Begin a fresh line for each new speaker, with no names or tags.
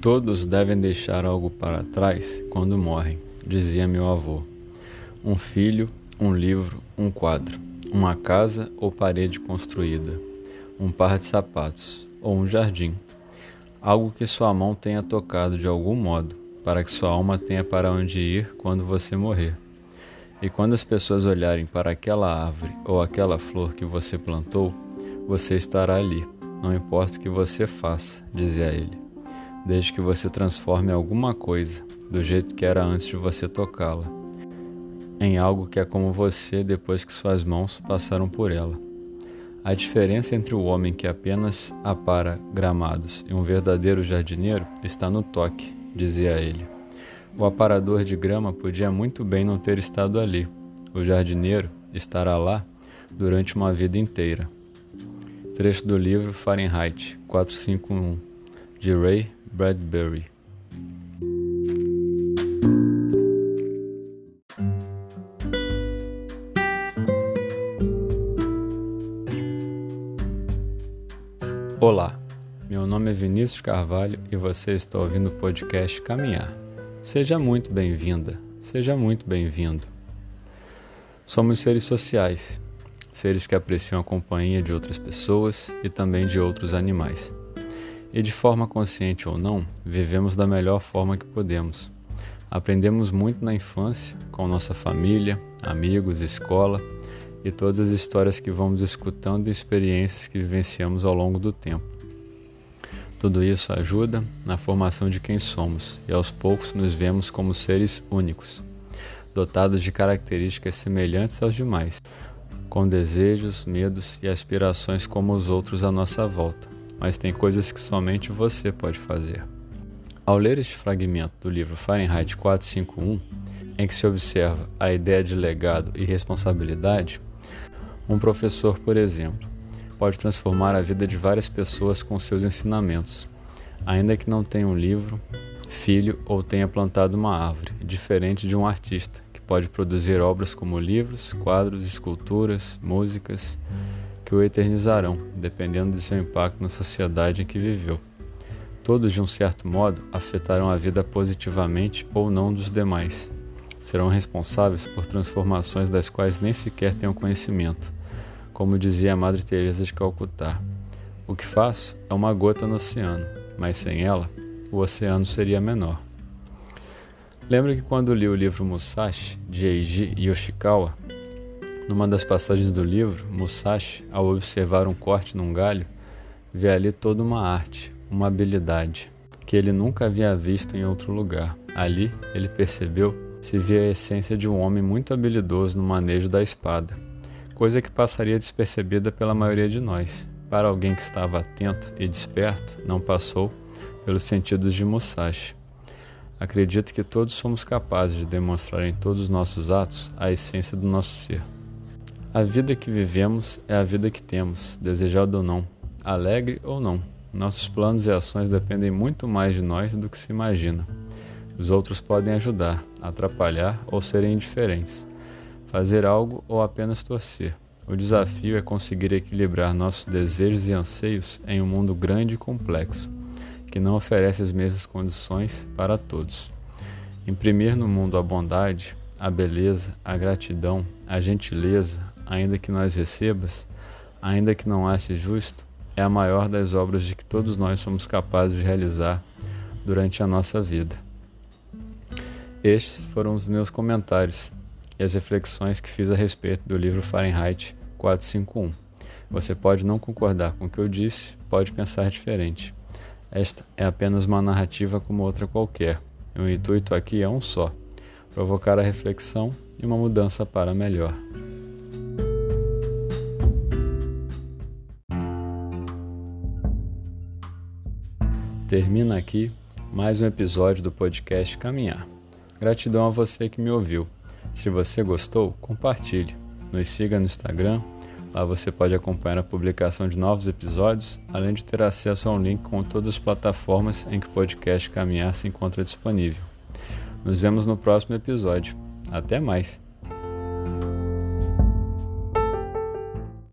Todos devem deixar algo para trás quando morrem, dizia meu avô. Um filho, um livro, um quadro, uma casa ou parede construída, um par de sapatos ou um jardim. Algo que sua mão tenha tocado de algum modo, para que sua alma tenha para onde ir quando você morrer. E quando as pessoas olharem para aquela árvore ou aquela flor que você plantou, você estará ali, não importa o que você faça, dizia ele desde que você transforme alguma coisa, do jeito que era antes de você tocá-la, em algo que é como você depois que suas mãos passaram por ela. A diferença entre o homem que apenas apara gramados e um verdadeiro jardineiro está no toque, dizia ele. O aparador de grama podia muito bem não ter estado ali. O jardineiro estará lá durante uma vida inteira. Trecho do livro Fahrenheit 451, de Ray Bradbury. Olá, meu nome é Vinícius Carvalho e você está ouvindo o podcast Caminhar. Seja muito bem-vinda, seja muito bem-vindo. Somos seres sociais, seres que apreciam a companhia de outras pessoas e também de outros animais. E de forma consciente ou não, vivemos da melhor forma que podemos. Aprendemos muito na infância, com nossa família, amigos, escola e todas as histórias que vamos escutando e experiências que vivenciamos ao longo do tempo. Tudo isso ajuda na formação de quem somos e aos poucos nos vemos como seres únicos, dotados de características semelhantes aos demais, com desejos, medos e aspirações como os outros à nossa volta mas tem coisas que somente você pode fazer. Ao ler este fragmento do livro Fahrenheit 451, em que se observa a ideia de legado e responsabilidade, um professor, por exemplo, pode transformar a vida de várias pessoas com seus ensinamentos, ainda que não tenha um livro, filho ou tenha plantado uma árvore, diferente de um artista, que pode produzir obras como livros, quadros, esculturas, músicas que o eternizarão, dependendo de seu impacto na sociedade em que viveu. Todos, de um certo modo, afetarão a vida positivamente ou não dos demais. Serão responsáveis por transformações das quais nem sequer tenham conhecimento. Como dizia a Madre Teresa de Calcutá: "O que faço é uma gota no oceano, mas sem ela, o oceano seria menor." Lembro que quando li o livro Musashi de Eiji Yoshikawa, numa das passagens do livro, Musashi, ao observar um corte num galho, vê ali toda uma arte, uma habilidade, que ele nunca havia visto em outro lugar. Ali, ele percebeu se via a essência de um homem muito habilidoso no manejo da espada, coisa que passaria despercebida pela maioria de nós. Para alguém que estava atento e desperto, não passou pelos sentidos de Musashi. Acredito que todos somos capazes de demonstrar em todos os nossos atos a essência do nosso ser. A vida que vivemos é a vida que temos, desejado ou não, alegre ou não. Nossos planos e ações dependem muito mais de nós do que se imagina. Os outros podem ajudar, atrapalhar ou serem indiferentes, fazer algo ou apenas torcer. O desafio é conseguir equilibrar nossos desejos e anseios em um mundo grande e complexo, que não oferece as mesmas condições para todos. Imprimir no mundo a bondade, a beleza, a gratidão, a gentileza, ainda que nós recebas, ainda que não ache justo, é a maior das obras de que todos nós somos capazes de realizar durante a nossa vida. Estes foram os meus comentários e as reflexões que fiz a respeito do livro Fahrenheit 451. Você pode não concordar com o que eu disse, pode pensar diferente. Esta é apenas uma narrativa como outra qualquer. O intuito aqui é um só: provocar a reflexão e uma mudança para melhor. Termina aqui mais um episódio do podcast Caminhar. Gratidão a você que me ouviu. Se você gostou, compartilhe. Nos siga no Instagram. Lá você pode acompanhar a publicação de novos episódios, além de ter acesso a um link com todas as plataformas em que o podcast Caminhar se encontra disponível. Nos vemos no próximo episódio. Até mais!